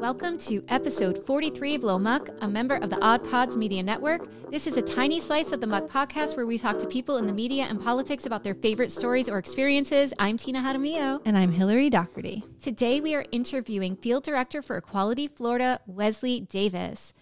Welcome to episode 43 of Lil Muck, a member of the Odd Pods Media Network. This is a tiny slice of the Muck podcast where we talk to people in the media and politics about their favorite stories or experiences. I'm Tina Jaramillo. And I'm Hillary Doherty. Today we are interviewing Field Director for Equality Florida, Wesley Davis.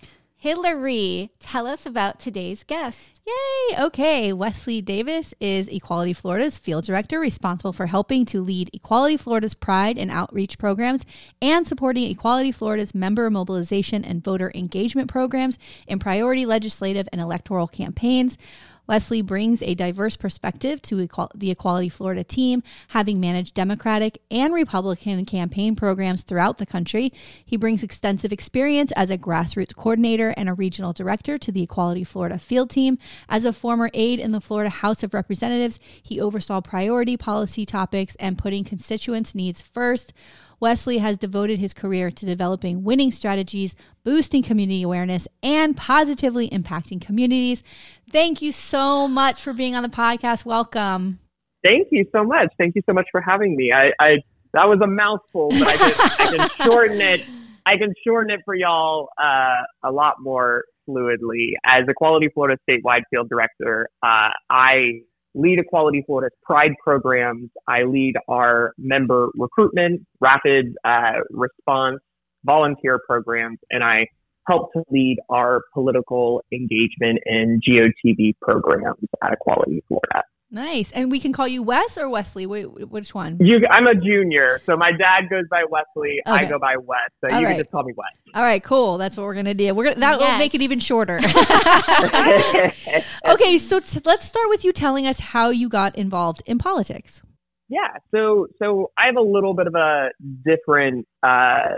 Hillary, tell us about today's guest. Yay! Okay, Wesley Davis is Equality Florida's field director responsible for helping to lead Equality Florida's Pride and Outreach programs and supporting Equality Florida's member mobilization and voter engagement programs in priority legislative and electoral campaigns. Wesley brings a diverse perspective to the Equality Florida team, having managed Democratic and Republican campaign programs throughout the country. He brings extensive experience as a grassroots coordinator and a regional director to the Equality Florida field team. As a former aide in the Florida House of Representatives, he oversaw priority policy topics and putting constituents' needs first. Wesley has devoted his career to developing winning strategies, boosting community awareness, and positively impacting communities. Thank you so much for being on the podcast. Welcome. Thank you so much. Thank you so much for having me. I, I that was a mouthful, but I can, I can shorten it. I can shorten it for y'all uh, a lot more fluidly. As Equality Florida statewide field director, uh, I lead Equality Florida's Pride programs. I lead our member recruitment, rapid uh, response, volunteer programs, and I help to lead our political engagement and GOTV programs at Equality Florida. Nice. And we can call you Wes or Wesley. Which one? You, I'm a junior. So my dad goes by Wesley. Okay. I go by Wes. So All you right. can just call me Wes. All right, cool. That's what we're going to do. We're gonna, That yes. will make it even shorter. okay, so t- let's start with you telling us how you got involved in politics. Yeah. So, so I have a little bit of a different uh,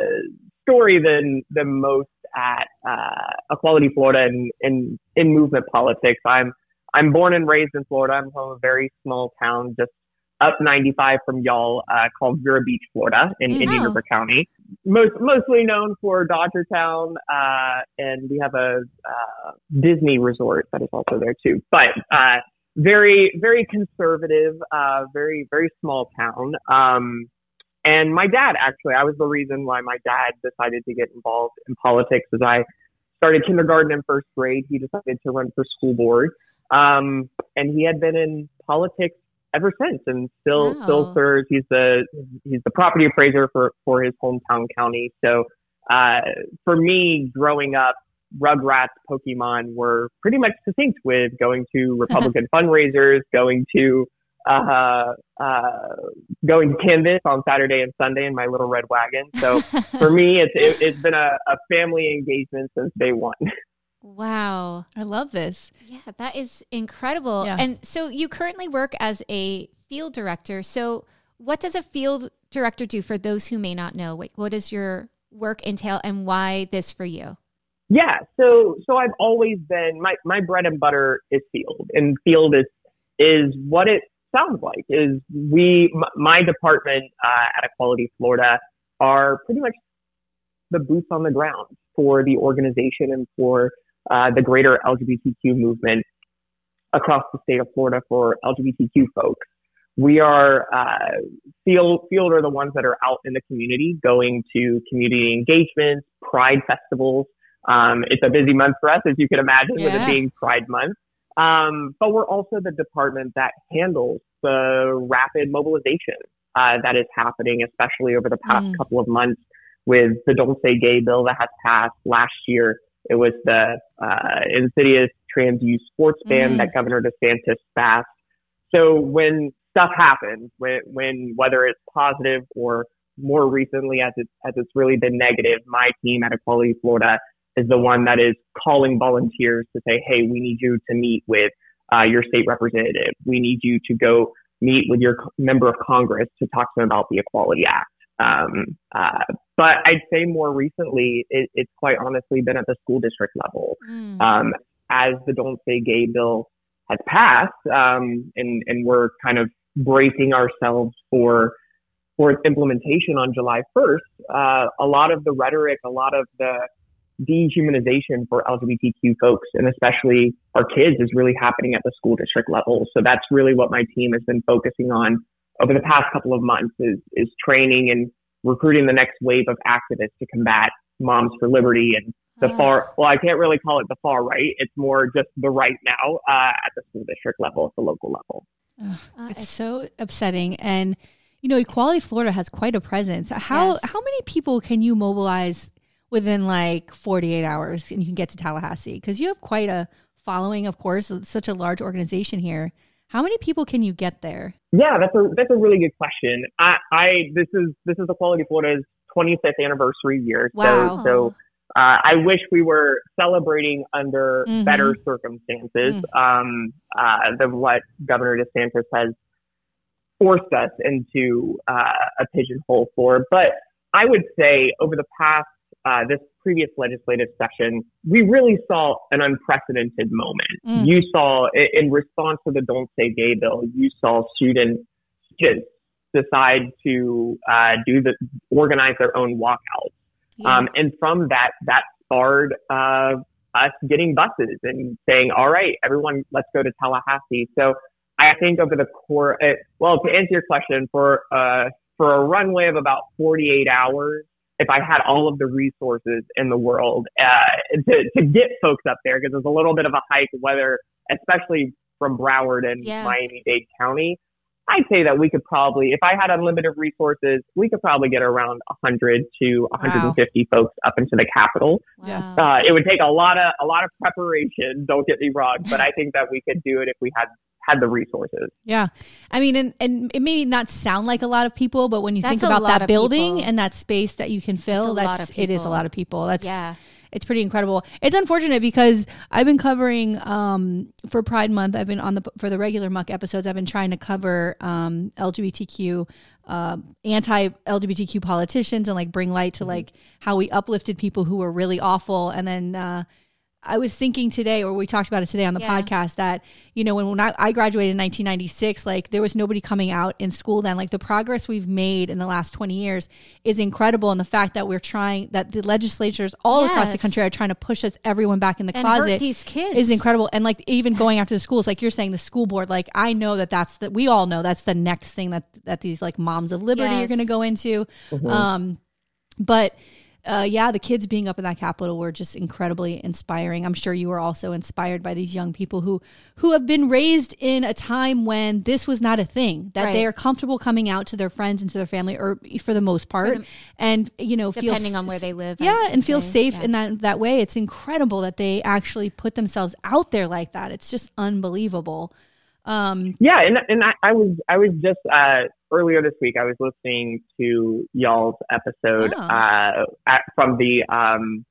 story than, than most at uh, Equality Florida and in, in movement politics. I'm I'm born and raised in Florida. I'm from a very small town just up 95 from y'all uh, called Vero Beach, Florida in mm-hmm. Indian River County. Most, mostly known for Dodger Town, uh, and we have a uh, Disney resort that is also there too. But uh, very, very conservative, uh, very, very small town. Um, and my dad, actually, I was the reason why my dad decided to get involved in politics as I started kindergarten and first grade. He decided to run for school board. Um, and he had been in politics ever since and still wow. still serves. He's the he's the property appraiser for for his hometown county. So uh for me growing up rugrats pokemon were pretty much succinct with going to republican fundraisers going to uh uh going to canvass on saturday and sunday in my little red wagon. So for me it's it, has been a, a family engagement since day one Wow. I love this. Yeah, that is incredible. Yeah. And so you currently work as a field director. So what does a field director do for those who may not know? Like what does your work entail and why this for you? Yeah, so so I've always been my my bread and butter is field, and field is is what it sounds like. Is we my department uh, at Equality Florida are pretty much the boots on the ground for the organization and for uh, the greater LGBTQ movement across the state of Florida for LGBTQ folks. We are uh, field field are the ones that are out in the community, going to community engagements, Pride festivals. Um, it's a busy month for us, as you can imagine, yeah. with it being Pride Month. Um, but we're also the department that handles the rapid mobilization uh, that is happening, especially over the past mm. couple of months with the Don't Say Gay bill that has passed last year it was the uh, insidious trans youth sports ban mm. that Governor DeSantis passed. So when stuff happens, when, when whether it's positive or more recently as it's as it's really been negative, my team at Equality Florida is the one that is calling volunteers to say, hey, we need you to meet with uh, your state representative. We need you to go meet with your member of Congress to talk to them about the Equality Act. Um, uh, but I'd say more recently, it, it's quite honestly been at the school district level. Mm. Um, as the Don't Say Gay bill has passed, um, and, and we're kind of bracing ourselves for for its implementation on July 1st, uh, a lot of the rhetoric, a lot of the dehumanization for LGBTQ folks and especially our kids is really happening at the school district level. So that's really what my team has been focusing on over the past couple of months is, is training and recruiting the next wave of activists to combat Moms for Liberty and the far, well, I can't really call it the far right. It's more just the right now uh, at the school district level, at the local level. Uh, it's, it's so upsetting. And, you know, Equality Florida has quite a presence. How, yes. how many people can you mobilize within like 48 hours and you can get to Tallahassee? Because you have quite a following, of course, such a large organization here. How many people can you get there? Yeah, that's a that's a really good question. I, I this is this is Equality Florida's 25th anniversary year. Wow. So, so uh, I wish we were celebrating under mm-hmm. better circumstances mm. um, uh, than what Governor DeSantis has forced us into uh, a pigeonhole for. But I would say over the past uh, this previous legislative session, we really saw an unprecedented moment. Mm. You saw, in response to the Don't Say Gay bill, you saw students, students decide to uh, do the organize their own walkouts. Yeah. Um, and from that, that sparred uh, us getting buses and saying, all right, everyone, let's go to Tallahassee. So I think over the core, uh, well, to answer your question, for, uh, for a runway of about 48 hours, if I had all of the resources in the world uh, to, to get folks up there, because it's a little bit of a hike, whether, especially from Broward and yeah. Miami Dade County, I'd say that we could probably, if I had unlimited resources, we could probably get around 100 to 150 wow. folks up into the Capitol. Wow. Uh, it would take a lot of a lot of preparation. Don't get me wrong, but I think that we could do it if we had had the resources. Yeah, I mean, and and it may not sound like a lot of people, but when you that's think about that building people. and that space that you can fill, that's it is a lot of people. That's yeah it's pretty incredible. It's unfortunate because I've been covering um, for Pride Month. I've been on the for the regular Muck episodes. I've been trying to cover um, LGBTQ, uh, anti LGBTQ politicians and like bring light to mm-hmm. like how we uplifted people who were really awful, and then uh, I was thinking today, or we talked about it today on the yeah. podcast, that you know when, when I, I, graduated in 1996, like there was nobody coming out in school then. Like the progress we've made in the last 20 years is incredible, and the fact that we're trying, that the legislatures all yes. across the country are trying to push us everyone back in the and closet. these kids is incredible, and like even going after the schools, like you're saying, the school board. Like I know that that's that we all know that's the next thing that that these like moms of liberty yes. are going to go into. Mm-hmm. Um, but uh, yeah, the kids being up in that Capitol were just incredibly inspiring. I'm sure you were also inspired by these young people who who have been raised in a time when this was not a thing. That right. they are comfortable coming out to their friends and to their family, or for the most part, the, and you know, depending feel, on where they live. Yeah, and feel safe yeah. in that that way. It's incredible that they actually put themselves out there like that. It's just unbelievable. Um, yeah, and and I, I was I was just uh, earlier this week, I was listening to y'all's episode oh. uh, at, from the um,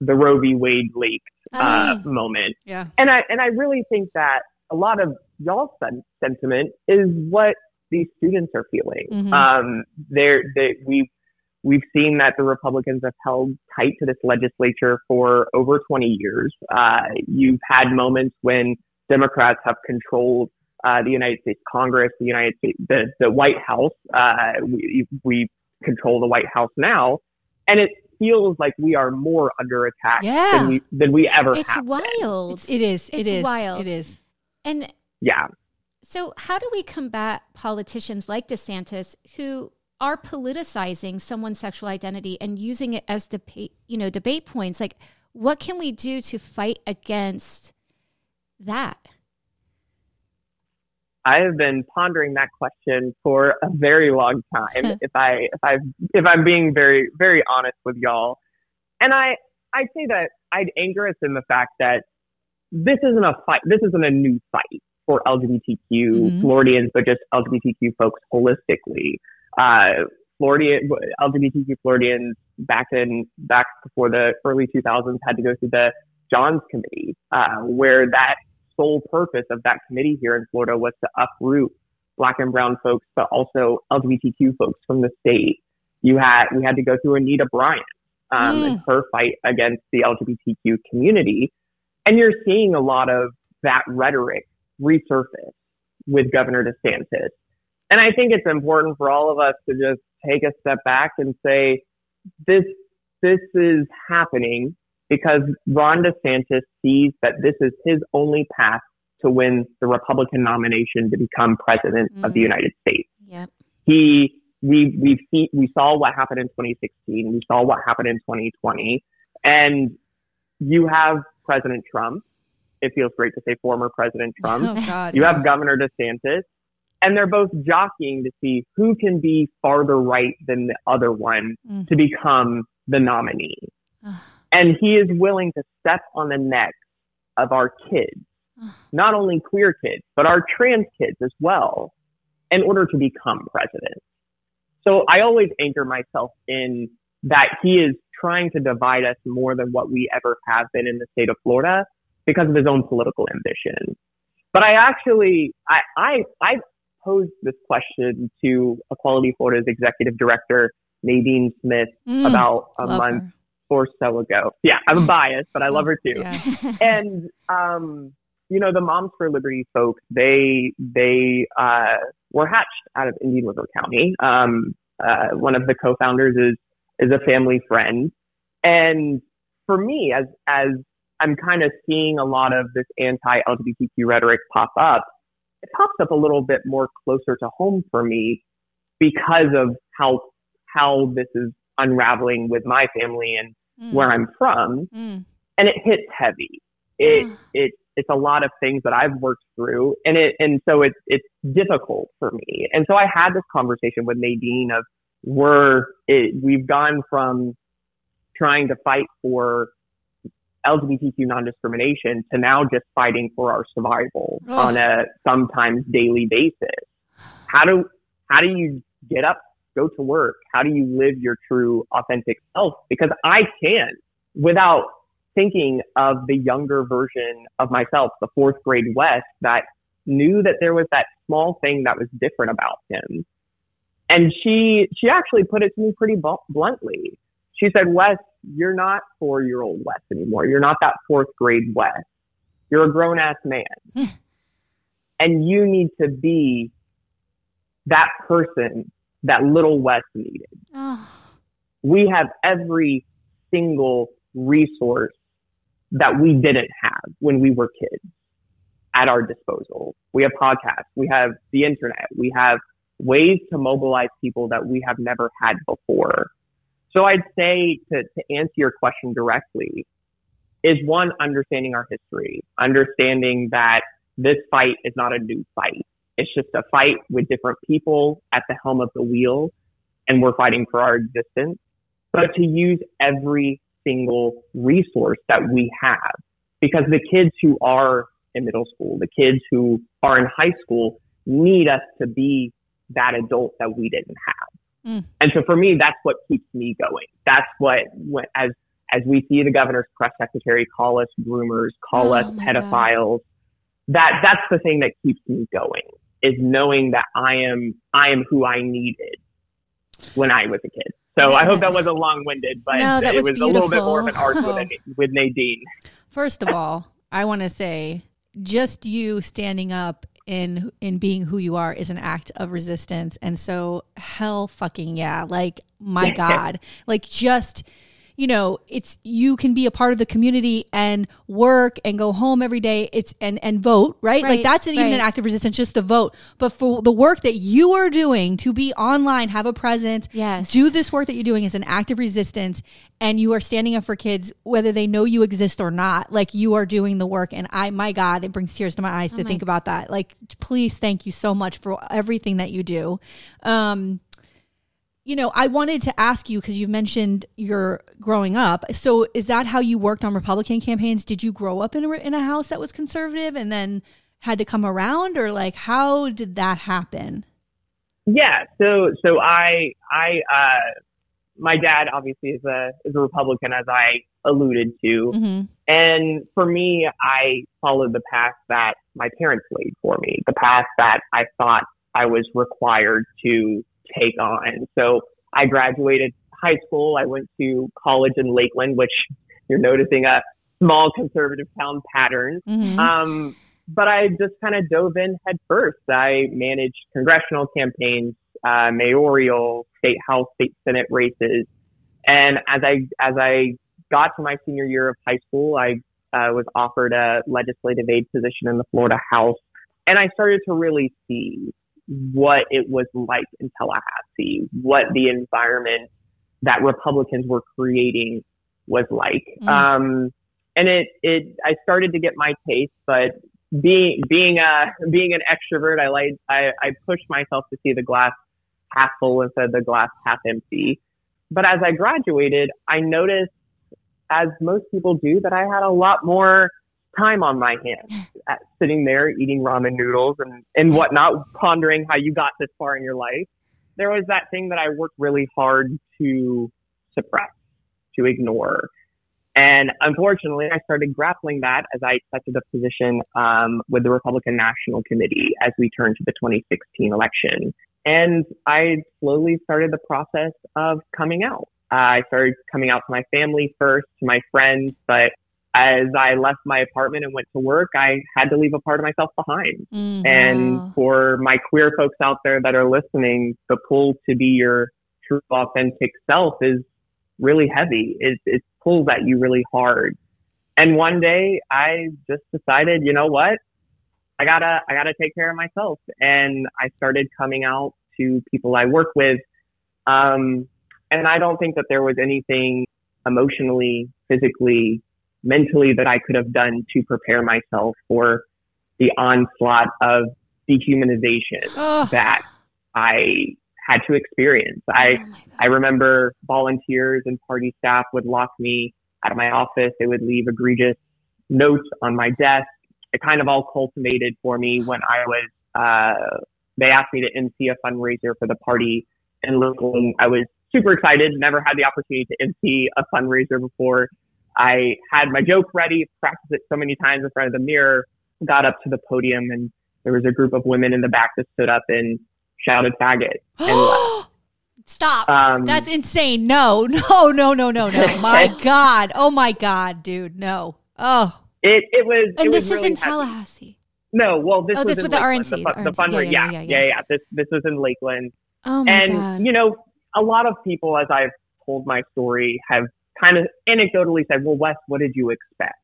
the Roe v. Wade leak uh, oh. moment. Yeah, and I and I really think that a lot of y'all's sentiment is what these students are feeling. Mm-hmm. Um, they're they we we've seen that the Republicans have held tight to this legislature for over 20 years. Uh, you've had moments when Democrats have controlled uh, the United States Congress, the United States, the, the White House. Uh, we, we control the White House now. And it feels like we are more under attack yeah. than we, than we ever it's have. Wild. It's, it is. It's it is. wild. It is. And yeah. So, how do we combat politicians like DeSantis who are politicizing someone's sexual identity and using it as debate, you know, debate points? Like, what can we do to fight against that? I have been pondering that question for a very long time. if I if I if I'm being very very honest with y'all, and I I'd say that I'd anchor us in the fact that this isn't a fight. This isn't a new fight for LGBTQ mm-hmm. Floridians, but just LGBTQ folks holistically. Uh, Floridian LGBTQ Floridians back in back before the early 2000s had to go through the Johns Committee, uh, where that sole purpose of that committee here in Florida was to uproot black and brown folks, but also LGBTQ folks from the state. You had, we had to go through Anita Bryant, um, mm. and her fight against the LGBTQ community. And you're seeing a lot of that rhetoric resurface with Governor DeSantis. And I think it's important for all of us to just take a step back and say, this, this is happening because Ron DeSantis sees that this is his only path to win the Republican nomination to become president mm. of the mm. United States. Yep. He we we see we saw what happened in 2016. We saw what happened in 2020, and you have President Trump. It feels great to say former President Trump. Oh, God, you yeah. have Governor DeSantis, and they're both jockeying to see who can be farther right than the other one Mm. to become the nominee. And he is willing to step on the neck of our kids, not only queer kids, but our trans kids as well, in order to become president. So I always anchor myself in that he is trying to divide us more than what we ever have been in the state of Florida because of his own political ambition. But I actually, I, I, I posed this question to Equality Florida's executive director, Nadine Smith, Mm, about a month her. Or so ago. Yeah, I'm biased, but I love her too. Yeah. And um, you know, the Moms for Liberty folks, they they uh, were hatched out of Indian River County. Um, uh, one of the co-founders is is a family friend, and for me, as as I'm kind of seeing a lot of this anti-LGBTQ rhetoric pop up, it pops up a little bit more closer to home for me because of how how this is unraveling with my family and Mm, where I'm from mm, and it hits heavy. It it it's a lot of things that I've worked through, and it and so it's it's difficult for me. And so I had this conversation with Nadine of we're it, we've gone from trying to fight for LGBTQ non-discrimination to now just fighting for our survival Ugh. on a sometimes daily basis. How do how do you get up, go to work? How do you live your true authentic self? Because I can without thinking of the younger version of myself, the fourth grade Wes that knew that there was that small thing that was different about him. And she, she actually put it to me pretty bluntly. She said, Wes, you're not four year old Wes anymore. You're not that fourth grade Wes. You're a grown ass man. Hmm. and you need to be that person that little Wes needed oh, we have every single resource that we didn't have when we were kids at our disposal. We have podcasts, we have the internet, we have ways to mobilize people that we have never had before. So I'd say to, to answer your question directly is one, understanding our history, understanding that this fight is not a new fight. It's just a fight with different people at the helm of the wheel and we're fighting for our existence, but to use every single resource that we have. Because the kids who are in middle school, the kids who are in high school need us to be that adult that we didn't have. Mm. And so for me, that's what keeps me going. That's what, when, as, as we see the governor's press secretary call us groomers, call Oh us my God. pedophiles, that, that's the thing that keeps me going is knowing that I am, I am who I needed when I was a kid. So I hope that wasn't long winded, but No, that it was was a little bit more of an arc with, with Nadine. First of all, I want to say just you standing up in in being who you are is an act of resistance and so hell fucking yeah like my god like just you know it's you can be a part of the community and work and go home every day. It's and and vote right, like Right, that's even an right. act of resistance just to vote. But for the work that you are doing to be online have a presence Yes. do this work that you're doing is an act of resistance and you are standing up for kids whether they know you exist or not. Like you are doing the work and i my god it brings tears to my eyes to think about that. Like please thank you so much for everything that you do. Um you know i wanted to ask you because you've mentioned your growing up so is that how you worked on republican campaigns did you grow up in a, in a house that was conservative and then had to come around or like how did that happen Yeah. So, so I, I, uh, my dad obviously is a, is a Republican as I alluded to. mm-hmm. And for me, I followed the path that my parents laid for me, the path that I thought I was required to take on. So I graduated high school. I went to college in Lakeland, which you're noticing a small conservative town pattern. Mm-hmm. Um, but I just kind of dove in head first. I managed congressional campaigns, uh, mayoral, state house, state senate races. And as I, as I got to my senior year of high school, I uh, was offered a legislative aide position in the Florida House. And I started to really see what it was like in Tallahassee, what the environment that Republicans were creating was like. Mm. Um, and it, it, I started to get my taste, but being, being a, being an extrovert, I like, I, I pushed myself to see the glass half full instead of the glass half empty. But as I graduated, I noticed, as most people do, that I had a lot more time on my hands sitting there eating ramen noodles and, and whatnot, pondering how you got this far in your life. There was that thing that I worked really hard to suppress, to ignore. And unfortunately, I started grappling that as I accepted a position um, with the Republican National Committee as we turned to the 2016 election. And I slowly started the process of coming out. Uh, I started coming out to my family first, to my friends, but as I left my apartment and went to work, I had to leave a part of myself behind. Mm-hmm. And for my queer folks out there that are listening, the pull to be your true authentic self is really heavy. It, it pulls at you really hard. And one day I just decided, you know what? I gotta, I gotta take care of myself. And I started coming out to people I work with. Um, and I don't think that there was anything emotionally, physically, mentally that I could have done to prepare myself for the onslaught of dehumanization oh. that I had to experience. I oh I remember volunteers and party staff would lock me out of my office. They would leave egregious notes on my desk. It kind of all culminated for me when I was uh, they asked me to MC a fundraiser for the party in Lakeland. I was super excited, never had the opportunity to MC a fundraiser before. I had my joke ready, practiced it so many times in front of the mirror, got up to the podium and there was a group of women in the back that stood up and shouted faggot and Stop. Um, That's insane. No, no, no, no, no, no. My God. Oh my God, dude. No. Oh. It it was And it this was is really in Tallahassee. No, well this oh, was this in with the RNC. The, the, the fundraiser. Yeah yeah, yeah, yeah, yeah. This this was in Lakeland. Oh my god. and, God. you know, a lot of people as I've told my story have kind of anecdotally said, "Well, Wes, what did you expect?"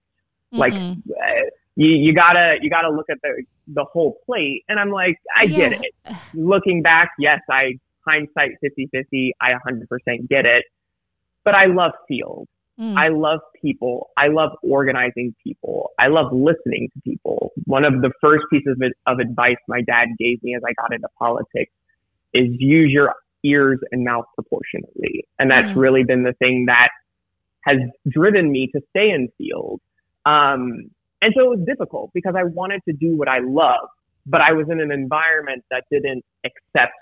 Mm-hmm. Like, uh, you you gotta you gotta look at the the whole plate, and I'm like, I yeah. get it. Looking back, yes, I hindsight 50-50, I 100% get it. But I love field. Mm. I love people. I love organizing people. I love listening to people. One of the first pieces of, of advice my dad gave me as I got into politics is use your ears and mouth proportionately. And that's mm. really been the thing that has driven me to stay in field. Um, and so it was difficult because I wanted to do what I love, but I was in an environment that didn't accept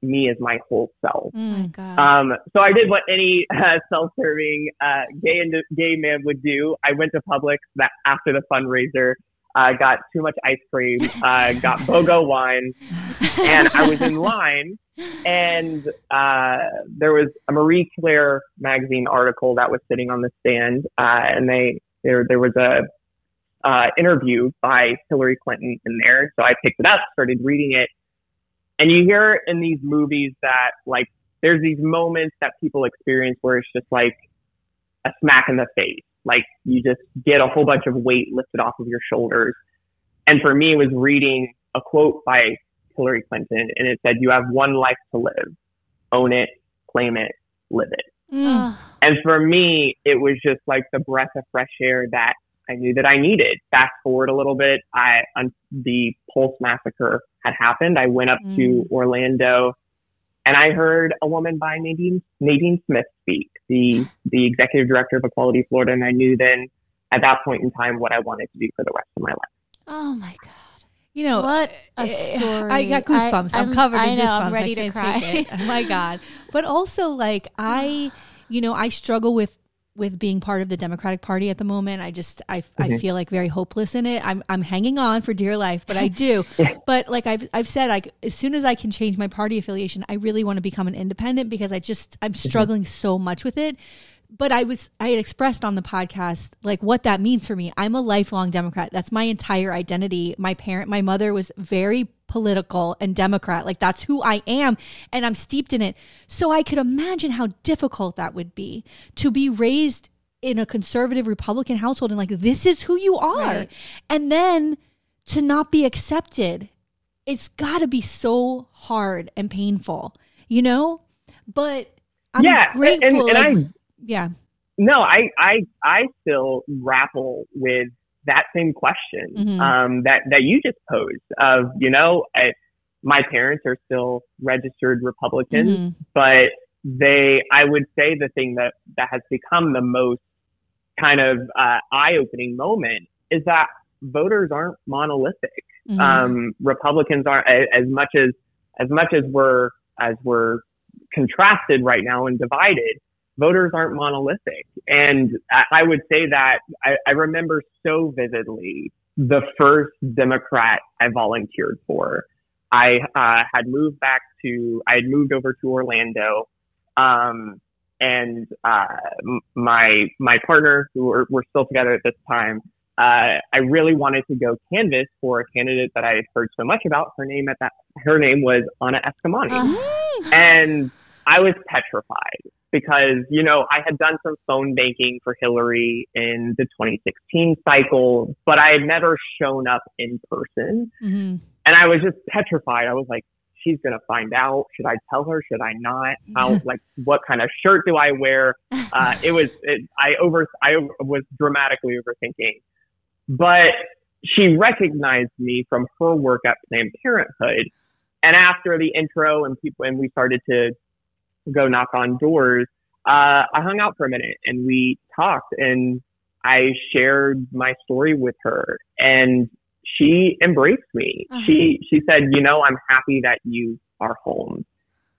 me as my whole self. Oh my God. Um, so I did what any uh, self-serving uh, gay and gay man would do. I went to Publix that after the fundraiser. Uh, got too much ice cream, uh, got BOGO wine, and I was in line and uh, there was a Marie Claire magazine article that was sitting on the stand, uh, and they there there was a uh, interview by Hillary Clinton in there. So I picked it up, started reading it, and you hear in these movies that like there's these moments that people experience where it's just like a smack in the face, like you just get a whole bunch of weight lifted off of your shoulders. And for me, it was reading a quote by Hillary Clinton, and it said, "You have one life to live. Own it, claim it, live it." Mm. And for me, it was just like the breath of fresh air that I knew that I needed. Fast forward a little bit, I um, the Pulse massacre had happened. I went up mm. to Orlando, and I heard a woman by Nadine Nadine Smith speak, the the executive director of Equality Florida, and I knew then at that point in time what I wanted to do for the rest of my life. Oh my god. You know what a eh, story! I got goosebumps. I, am covered I in know, goosebumps. I'm ready to cry. oh my god! But also, like I, you know, I struggle with with being part of the Democratic Party at the moment. I just I, mm-hmm. I feel like very hopeless in it. I'm I'm hanging on for dear life, but I do. but like I've I've said, like as soon as I can change my party affiliation, I really want to become an independent because I just I'm mm-hmm. struggling mm-hmm. so much with it but I was I had expressed on the podcast like what that means for me. I'm a lifelong Democrat. That's my entire identity. My parent, my mother was very political and Democrat. Like that's who I am and I'm steeped in it. So I could imagine how difficult that would be to be raised in a conservative Republican household and like this is who you are. Right. And then to not be accepted it's got to be so hard and painful, you know? But I'm yeah, grateful. And, and like, yeah. No, I, I, I still grapple with that same question mm-hmm. um, that that you just posed. Of you know, I, my parents are still registered Republicans, mm-hmm. but they, I would say, the thing that that has become the most kind of uh, eye-opening moment is that voters aren't monolithic. Mm-hmm. Um, Republicans aren't as much as as much as we're as we're contrasted right now and divided. Voters aren't monolithic, and I, I would say that I, I remember so vividly the first Democrat I volunteered for. I uh, had moved back to I had moved over to Orlando, um, and uh, my my partner, who were, were still together at this time, uh, I really wanted to go canvass for a candidate that I had heard so much about. Her name at that, her name was Anna Eskamani. Uh-huh. And I was petrified because, you know, I had done some phone banking for Hillary in the 2016 cycle, but I had never shown up in person. Mm-hmm. And I was just petrified. I was like, she's going to find out. Should I tell her? Should I not? How, like, what kind of shirt do I wear? Uh, it was, it, I over, I was dramatically overthinking. But she recognized me from her work at Planned Parenthood. And after the intro and people, and we started to go knock on doors, uh, I hung out for a minute and we talked and I shared my story with her and she embraced me. Uh-huh. She, she said, you know, I'm happy that you are home.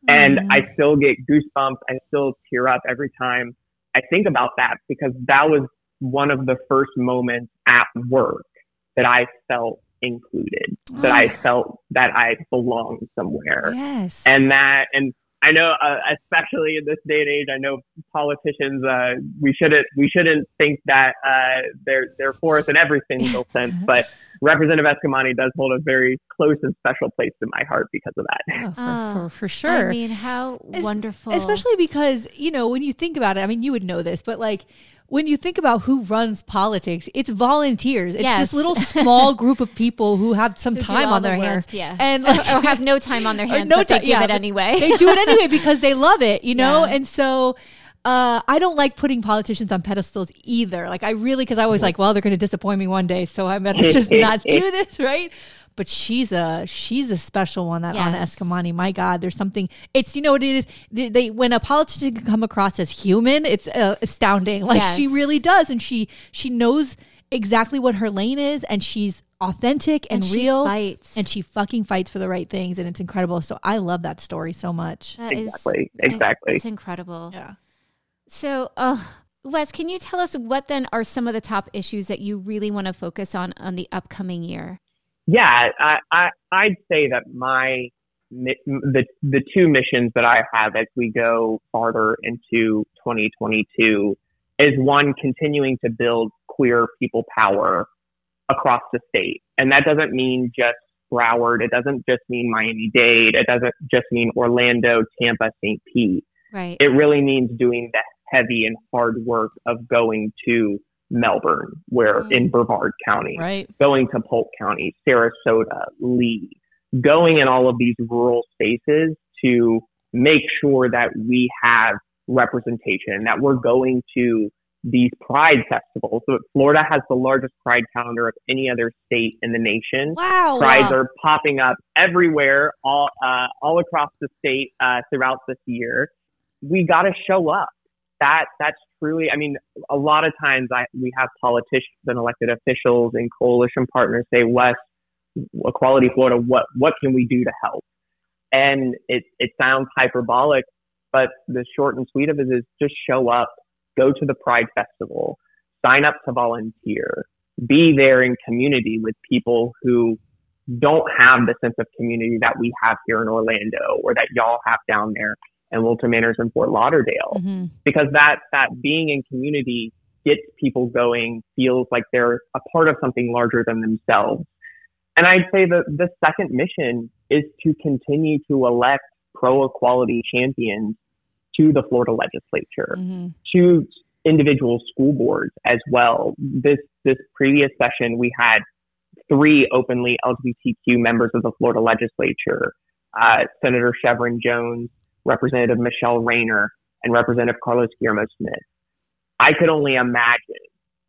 And mm. I still get goosebumps. I still tear up every time I think about that because that was one of the first moments at work that I felt included, oh. that I oh. felt that I belonged somewhere. Yes. And that, and I know, uh, especially in this day and age, I know politicians. Uh, we shouldn't we shouldn't think that uh, they're they're for us in every single sense, but Representative Eskamani does hold a very close and special place in my heart because of that. Oh, for, oh, for, for, sure. I mean, how wonderful! Especially because you know when you think about it. I mean, you would know this, but like when you think about who runs politics, it's volunteers. It's yes. this little small group of people who have some who time on their the hands, yeah, and like, or, or, have no time on their hands, no but they give it anyway. they do it anyway because they love it, you know. Yeah. And so, uh, I don't like putting politicians on pedestals either. Like I really, because I was like, well, they're going to disappoint me one day, so I better just not do this, right? But she's a she's a special one that yes. Anna Eskamani. My God, there's something. It's you know what it is. They, they when a politician can come across as human, it's uh, astounding. Like yes. she really does, and she she knows exactly what her lane is, and she's authentic and, and real. Fights. And she fucking fights for the right things, and it's incredible. So I love that story so much. That exactly. Is, exactly. It's incredible. Yeah. So, uh, Wes, can you tell us what then are some of the top issues that you really want to focus on on the upcoming year? Yeah, I, I I'd say that my the the two missions that I have as we go farther into 2022 is one continuing to build queer people power across the state, and that doesn't mean just Broward. It doesn't just mean Miami Dade. It doesn't just mean Orlando, Tampa, St. Pete. Right. It really means doing the heavy and hard work of going to Melbourne, where mm. in Brevard County, right. going to Polk County, Sarasota, Lee, going in all of these rural spaces to make sure that we have representation, that we're going to these pride festivals. So Florida has the largest pride calendar of any other state in the nation. Wow. Prides wow. are popping up everywhere, all, uh, all across the state, uh, throughout this year. We got to show up. That, that's truly, I mean, a lot of times I, we have politicians and elected officials and coalition partners say, Wes, Equality Florida, what, what can we do to help? And it, it sounds hyperbolic, but the short and sweet of it is just show up, go to the Pride Festival, sign up to volunteer, be there in community with people who don't have the sense of community that we have here in Orlando or that y'all have down there and Wilton Manors in Fort Lauderdale mm-hmm. because that that being in community gets people going, feels like they're a part of something larger than themselves. And I'd say that the second mission is to continue to elect pro equality champions to the Florida legislature, mm-hmm. to individual school boards as well. This this previous session we had three openly LGBTQ members of the Florida legislature, uh, Senator Shevrin Jones, Representative Michele Rayner, and Representative Carlos Guillermo Smith. I could only imagine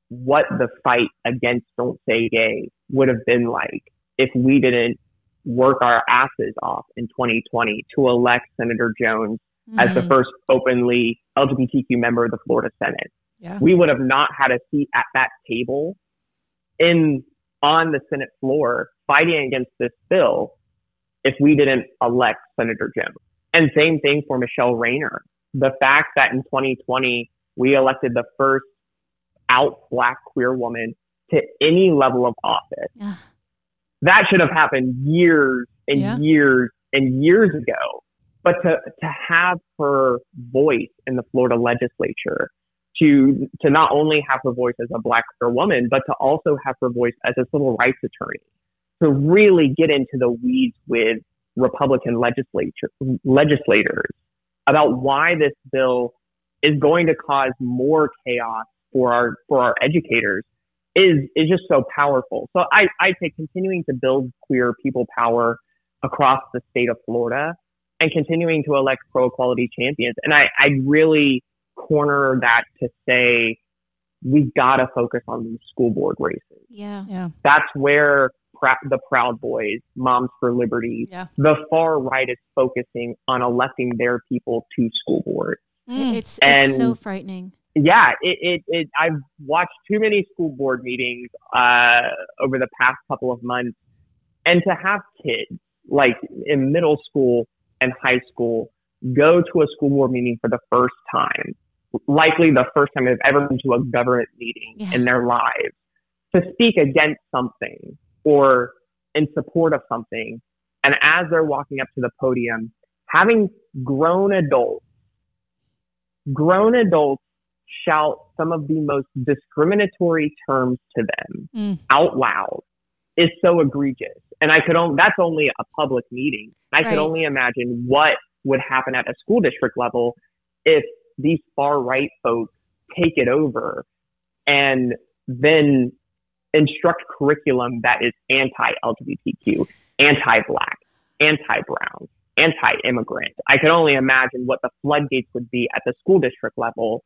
what the fight against Don't Say Gay would have been like if we didn't work our asses off in 2020 to elect Senator Jones mm-hmm. as the mm. first openly LGBTQ member of the Florida Senate. Yeah. We would have not had a seat at that table in on the Senate floor fighting against this bill if we didn't elect Senator Jones. And same thing for Michele Rayner. The fact that in 2020 we elected the first out black queer woman to any level of office. Yeah. That should have happened years and yeah. years and years ago. But to, to have her voice in the Florida legislature, to, to not only have her voice as a black queer woman, but to also have her voice as a civil rights attorney, to really get into the weeds with Republican legislature, legislators about why this bill is going to cause more chaos for our for our educators is is just so powerful. So I I say continuing to build queer people power across the state of Florida and continuing to elect pro equality champions. And I I really corner that to say we gotta focus on these school board races. Yeah, yeah. That's where the Proud Boys, Moms for Liberty, yeah. the far right is focusing on electing their people to school board. Mm. It's, and, it's so frightening yeah, it, it, it, I've watched too many school board meetings, uh, over the past couple of months and to have kids like in middle school and high school go to a school board meeting for the first time, likely the first time they've ever been to a government meeting yeah. in their lives to speak against something or in support of something. And as they're walking up to the podium, having grown adults, grown adults shout some of the most discriminatory terms to them mm. out loud is so egregious. And I could only, that's only a public meeting. I right. could only imagine what would happen at a school district level if these far right folks take it over and then instruct curriculum that is anti-LGBTQ, anti-black, anti-brown, anti-immigrant. I can only imagine what the floodgates would be at the school district level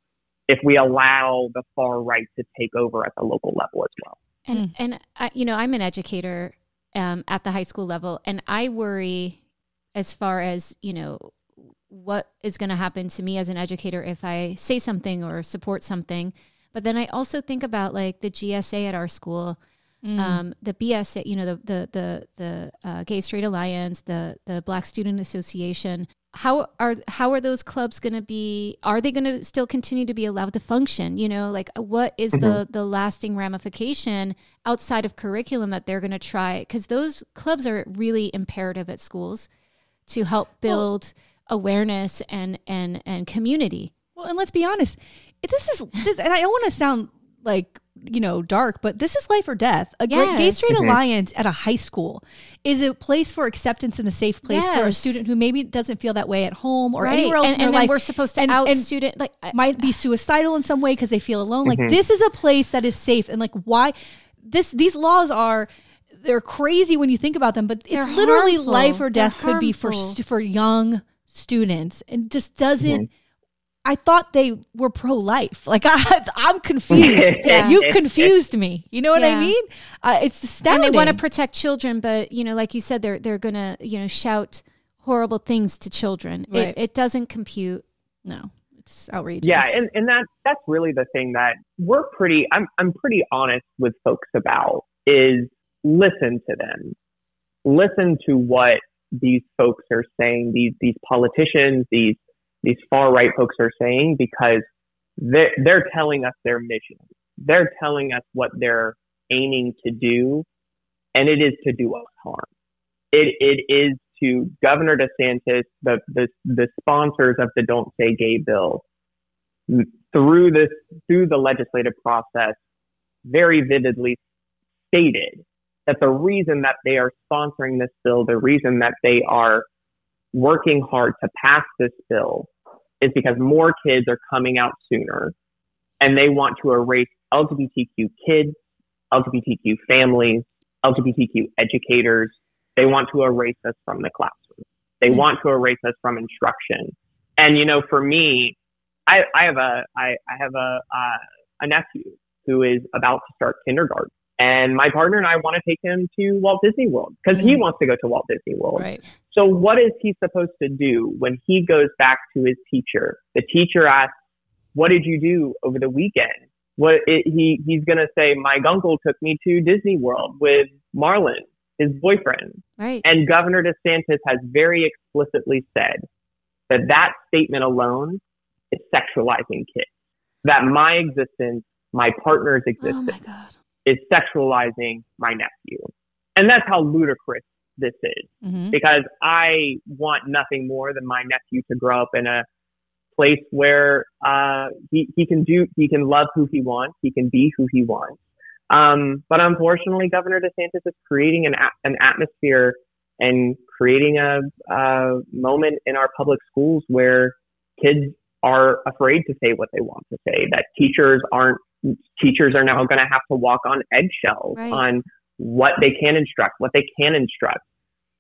if we allow the far right to take over at the local level as well. And mm. and I, you know, I'm an educator um, at the high school level, and I worry as far as you know what is going to happen to me as an educator if I say something or support something. But then I also think about like the GSA at our school, mm. um, the BSA, you know, the the the the uh, Gay Straight Alliance, the the Black Student Association how are how are those clubs going to be are they going to still continue to be allowed to function you know like what is mm-hmm. the the lasting ramification outside of curriculum that they're going to try because those clubs are really imperative at schools to help build well, awareness and and and community well and let's be honest this is this and i don't want to sound like you know dark but this is life or death a yes. gay straight mm-hmm. alliance at a high school is a place for acceptance and a safe place yes. for a student who maybe doesn't feel that way at home or right. anywhere else and, in their and life we're supposed to and, out and student like might be suicidal in some way because they feel alone mm-hmm. like this is a place that is safe and like why this these laws are they're crazy when you think about them but it's they're literally harmful. life or death could be for for young students and just doesn't mm-hmm I thought they were pro life. Like I, I'm confused. yeah. You've confused me. You know what yeah. I mean? Uh, it's astounding. And they want to protect children, but you know, like you said, they're they're gonna you know shout horrible things to children. Right. It, it doesn't compute. No, it's outrageous. Yeah, and and that that's really the thing that we're pretty. I'm I'm pretty honest with folks about is listen to them, listen to what these folks are saying. These these politicians, these these far right folks are saying because they're, they're telling us their mission. They're telling us what they're aiming to do, and it is to do us harm. It, it is to Governor DeSantis, the, the, the sponsors of the Don't Say Gay bill, through this, through the legislative process, very vividly stated that the reason that they are sponsoring this bill, the reason that they are working hard to pass this bill is because more kids are coming out sooner and they want to erase LGBTQ kids, LGBTQ families, LGBTQ educators. They want to erase us from the classroom. They mm-hmm. want to erase us from instruction. And you know, for me, I, I have a I, I have a uh, a nephew who is about to start kindergarten, and my partner and I want to take him to Walt Disney World because mm-hmm. he wants to go to Walt Disney World. Right. So what is he supposed to do when he goes back to his teacher? The teacher asks, "What did you do over the weekend?" What it, he he's gonna say, "My uncle took me to Disney World with Marlon, his boyfriend." Right. And Governor DeSantis has very explicitly said that that statement alone is sexualizing kids. That my existence, my partner's oh existence, oh is sexualizing my nephew. And that's how ludicrous this is mm-hmm. because I want nothing more than my nephew to grow up in a place where uh, he, he can do, he can love who he wants, he can be who he wants. Um, but unfortunately, Governor DeSantis is creating an, an atmosphere and creating a, a moment in our public schools where kids are afraid to say what they want to say, that teachers aren't teachers are now going to have to walk on eggshells right. on what they can instruct, what they can instruct.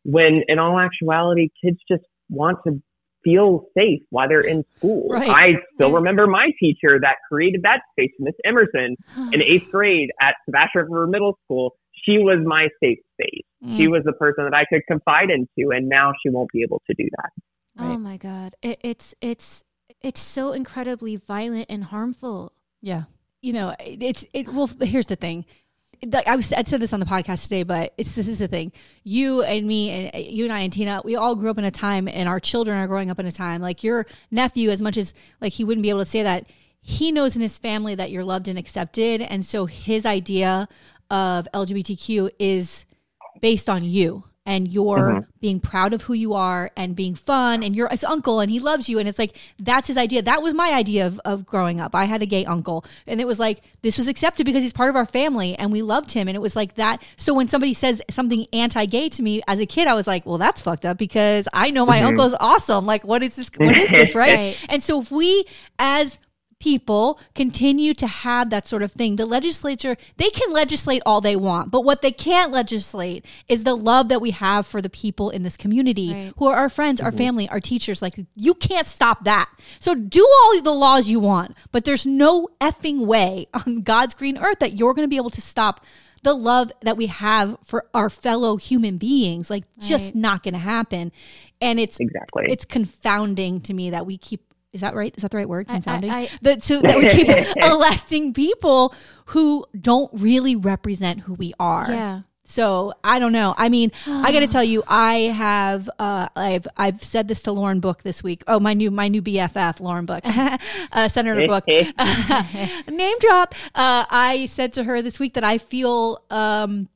When in all actuality, kids just want to feel safe while they're in school. Right. I still right. remember my teacher that created that space, Miss Emerson, in eighth grade at Sebastian River Middle School. She was my safe space. Mm. She was the person that I could confide into, and now she won't be able to do that. Oh my God, it, it's it's it's so incredibly violent and harmful. Yeah you know, it's it. Well, here's the thing. I was I said this on the podcast today, but it's this is the thing. You and me and uh, you and I and Tina, we all grew up in a time, and our children are growing up in a time. Like your nephew, as much as like he wouldn't be able to say that, he knows in his family that you're loved and accepted, and so his idea of LGBTQ is based on you and you're mm-hmm. being proud of who you are and being fun and you're his uncle and he loves you. And it's like that's his idea. That was my idea of, of growing up. I had a gay uncle and it was like this was accepted because he's part of our family and we loved him. And it was like that. So when somebody says something anti-gay to me as a kid i was like well that's fucked up because i know my mm-hmm. uncle is awesome. Like what is this what is this right? right. And so if we as people continue to have that sort of thing. The legislature, they can legislate all they want, but what they can't legislate is the love that we have for the people in this community right. who are our friends, our mm-hmm. family, our teachers. Like, you can't stop that. So do all the laws you want, but there's no effing way on God's green earth that you're going to be able to stop the love that we have for our fellow human beings like right. just not going to happen and it's exactly it's confounding to me that we keep is that right? Is that the right word? Confounding. I, I, that, so that we keep electing people who don't really represent who we are. Yeah. So I don't know. I mean, I got to tell you, I have uh, I've I've said this to Lauren Book this week. Oh, my new my new BFF, Lauren Book, uh, Senator Book. Name drop. Uh, I said to her this week that I feel um,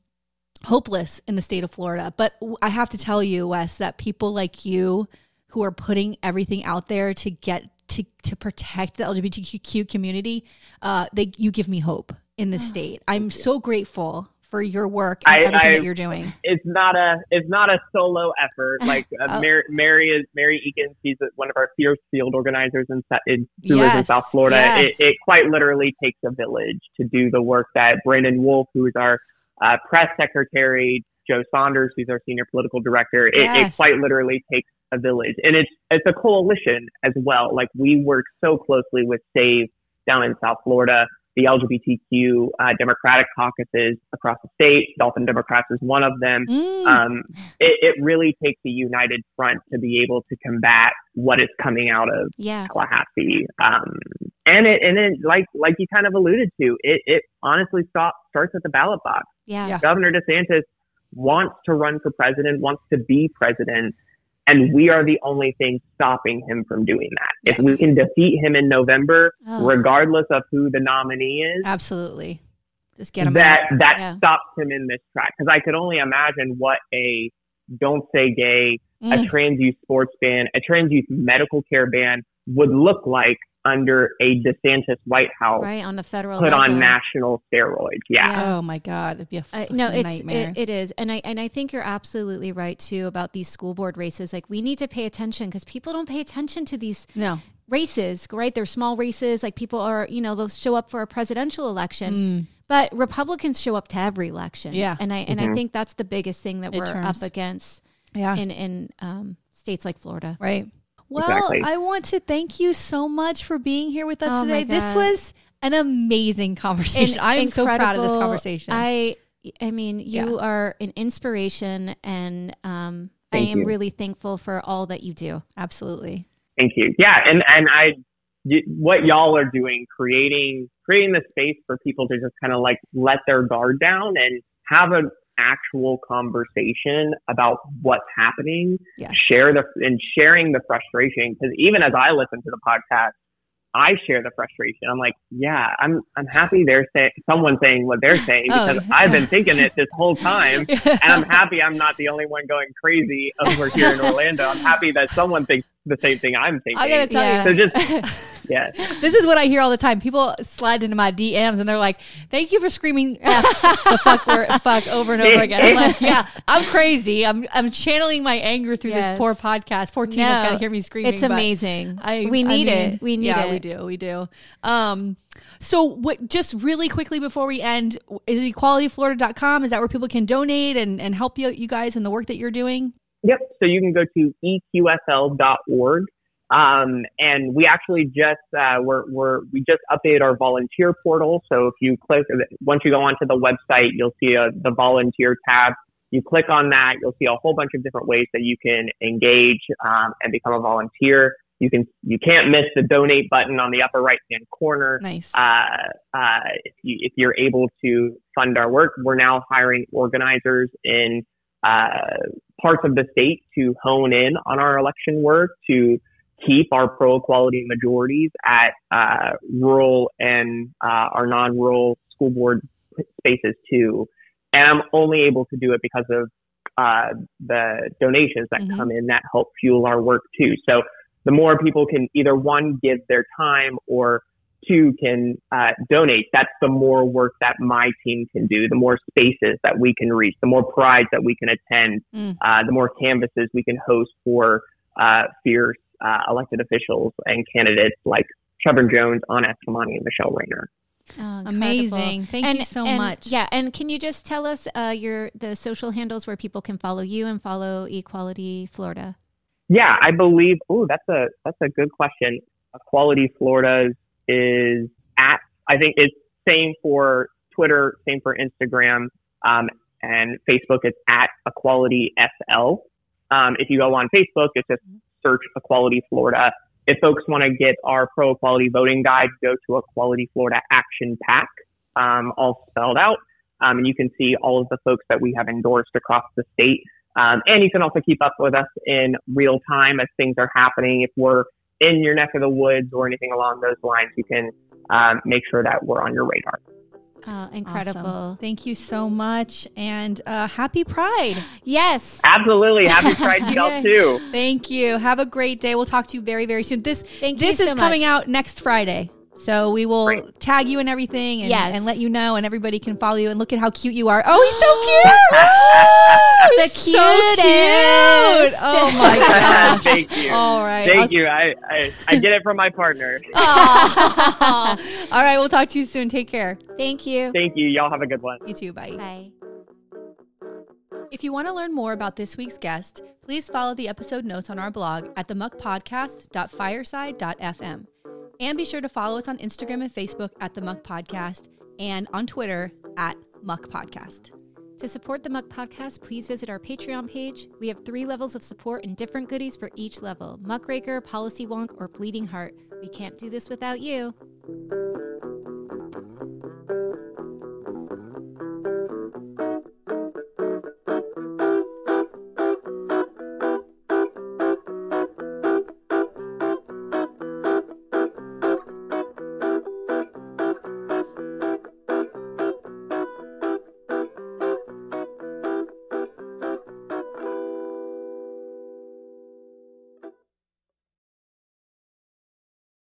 hopeless in the state of Florida, but I have to tell you, Wes, that people like you who are putting everything out there to get to to protect the LGBTQ community, uh, they you give me hope in the oh, state. I'm so grateful for your work and I, everything I, that you're doing. It's not a it's not a solo effort. Like uh, oh. Mary, Mary is Mary Eakins. She's one of our fierce field organizers in, in who yes, lives in South Florida. Yes. It, it, quite literally takes a village to do the work that Brandon Wolf, who is our uh, press secretary, Joe Saunders, who's our senior political director. It, yes. it quite literally takes a village, and it's it's a coalition as well. Like we work so closely with Save down in South Florida, the LGBTQ uh, Democratic caucuses across the state. Dolphin Democrats is one of them. Mm. Um, it, it, really takes a united front to be able to combat what is coming out of yeah. Tallahassee. Um, and it and it like like you kind of alluded to, it it honestly stop, starts at the ballot box. Yeah. yeah. Governor DeSantis wants to run for president, wants to be president. And we are the only thing stopping him from doing that. If we can defeat him in November, oh. regardless of who the nominee is, absolutely, just get him. That out. that yeah. stops him in this track because I could only imagine what a don't say gay, mm. a trans youth sports ban, a trans youth medical care ban would look like under a DeSantis White House, right on the federal put level. on national steroids. Yeah. yeah. Oh my God, it'd be a uh, no. It's it, it is, and I and I think you're absolutely right too about these school board races. Like we need to pay attention because people don't pay attention to these. No. Races, right? They're small races. Like people are, you know, they'll show up for a presidential election. Mm But Republicans show up to every election. Yeah. And I and Mhm. I think that's the biggest thing that we're Midterms. up against Yeah. in in um, states like Florida. Right. Well, Exactly. I want to thank you so much for being here with us Oh today. This was an amazing conversation. I am so proud of this conversation. I I mean, you Yeah. are an inspiration and um I am you. really thankful for all that you do. Absolutely. Thank you. Yeah, and and I, y- what y'all are doing, creating creating the space for people to just kind of like let their guard down and have an actual conversation about what's happening. Yes. Share the and sharing the frustration because even as I listen to the podcast, I share the frustration. I'm like, yeah, I'm I'm happy they're saying someone saying what they're saying Oh, because yeah. I've been thinking it this whole time. and I'm happy I'm not the only one going crazy over here in Orlando. I'm happy that someone thinks the same thing I'm thinking. I gotta tell Yeah. so just yeah, This is what I hear all the time. People slide into my DMs and they're like, "Thank you for screaming F the fuck word fuck over and over again." I'm like, "Yeah, I'm crazy. I'm I'm channeling my anger through Yes. this poor podcast. Poor Tina's No, got to hear me screaming. It's amazing. I, we I need mean, it. We need yeah, it. we do. We do. Um, so what? Just really quickly before we end, is equalityflorida.com? Is that where people can donate and and help you you guys in the work that you're doing? Yep. So you can go to eqfl.org. Um, and we actually just uh, we're, we're we just updated our volunteer portal. So if you click once you go onto the website, you'll see a, the volunteer tab. You click on that, you'll see a whole bunch of different ways that you can engage um, and become a volunteer. You can you can't miss the donate button on the upper right hand corner. Nice. uh, uh, if, you, if you're able to fund our work, we're now hiring organizers in uh, parts of the state to hone in on our election work to keep our pro equality majorities at uh, rural and uh, our non-rural school board spaces too. And I'm only able to do it because of uh, the donations that Mhm. come in that help fuel our work too. So the more people can either one give their time or two can uh, donate, that's the more work that my team can do, the more spaces that we can reach, the more prides that we can attend, Mm. uh, the more canvasses we can host for uh, fierce uh, elected officials and candidates like Shevrin Jones, Anna Eskamani, and Michele Rayner. Oh. Amazing. Thank you so and- much. Yeah, and can you just tell us uh, your the social handles where people can follow you and follow Equality Florida? Yeah, I believe. Oh, that's a that's a good question. Equality Florida's is at. I think it's same for Twitter, same for Instagram, um, and Facebook. It's at Equality FL. Um, if you go on Facebook, it's just search Equality Florida. If folks want to get our pro equality voting guide, go to Equality Florida Action PAC, um, all spelled out. Um, and you can see all of the folks that we have endorsed across the state. Um, and you can also keep up with us in real time as things are happening. If we're in your neck of the woods or anything along those lines, you can um, make sure that we're on your radar. Uh, incredible. Awesome. Thank you so much, and uh, happy Pride. Yes. Absolutely. Happy Pride to y'all too. Thank you. Have a great day. We'll talk to you very, very soon. This Thank this you is so coming much. out next Friday. So we will Great. tag you and everything and, Yes. and let you know and everybody can follow you and look at how cute you are. Oh, he's so cute. The He's so cute. Oh my gosh. Thank you. All right. Thank I'll- you. I, I, I get it from my partner. All right, we'll talk to you soon. Take care. Thank you. Thank you. Y'all have a good one. You too. Bye. Bye. If you want to learn more about this week's guest, please follow the episode notes on our blog at themuckpodcast.fireside.fm. And be sure to follow us on Instagram and Facebook at The Muck Podcast and on Twitter at Muck Podcast. To support the Muck Podcast, please visit our Patreon page. We have three levels of support and different goodies for each level Muckraker, Policy Wonk, or Bleeding Heart. We can't do this without you.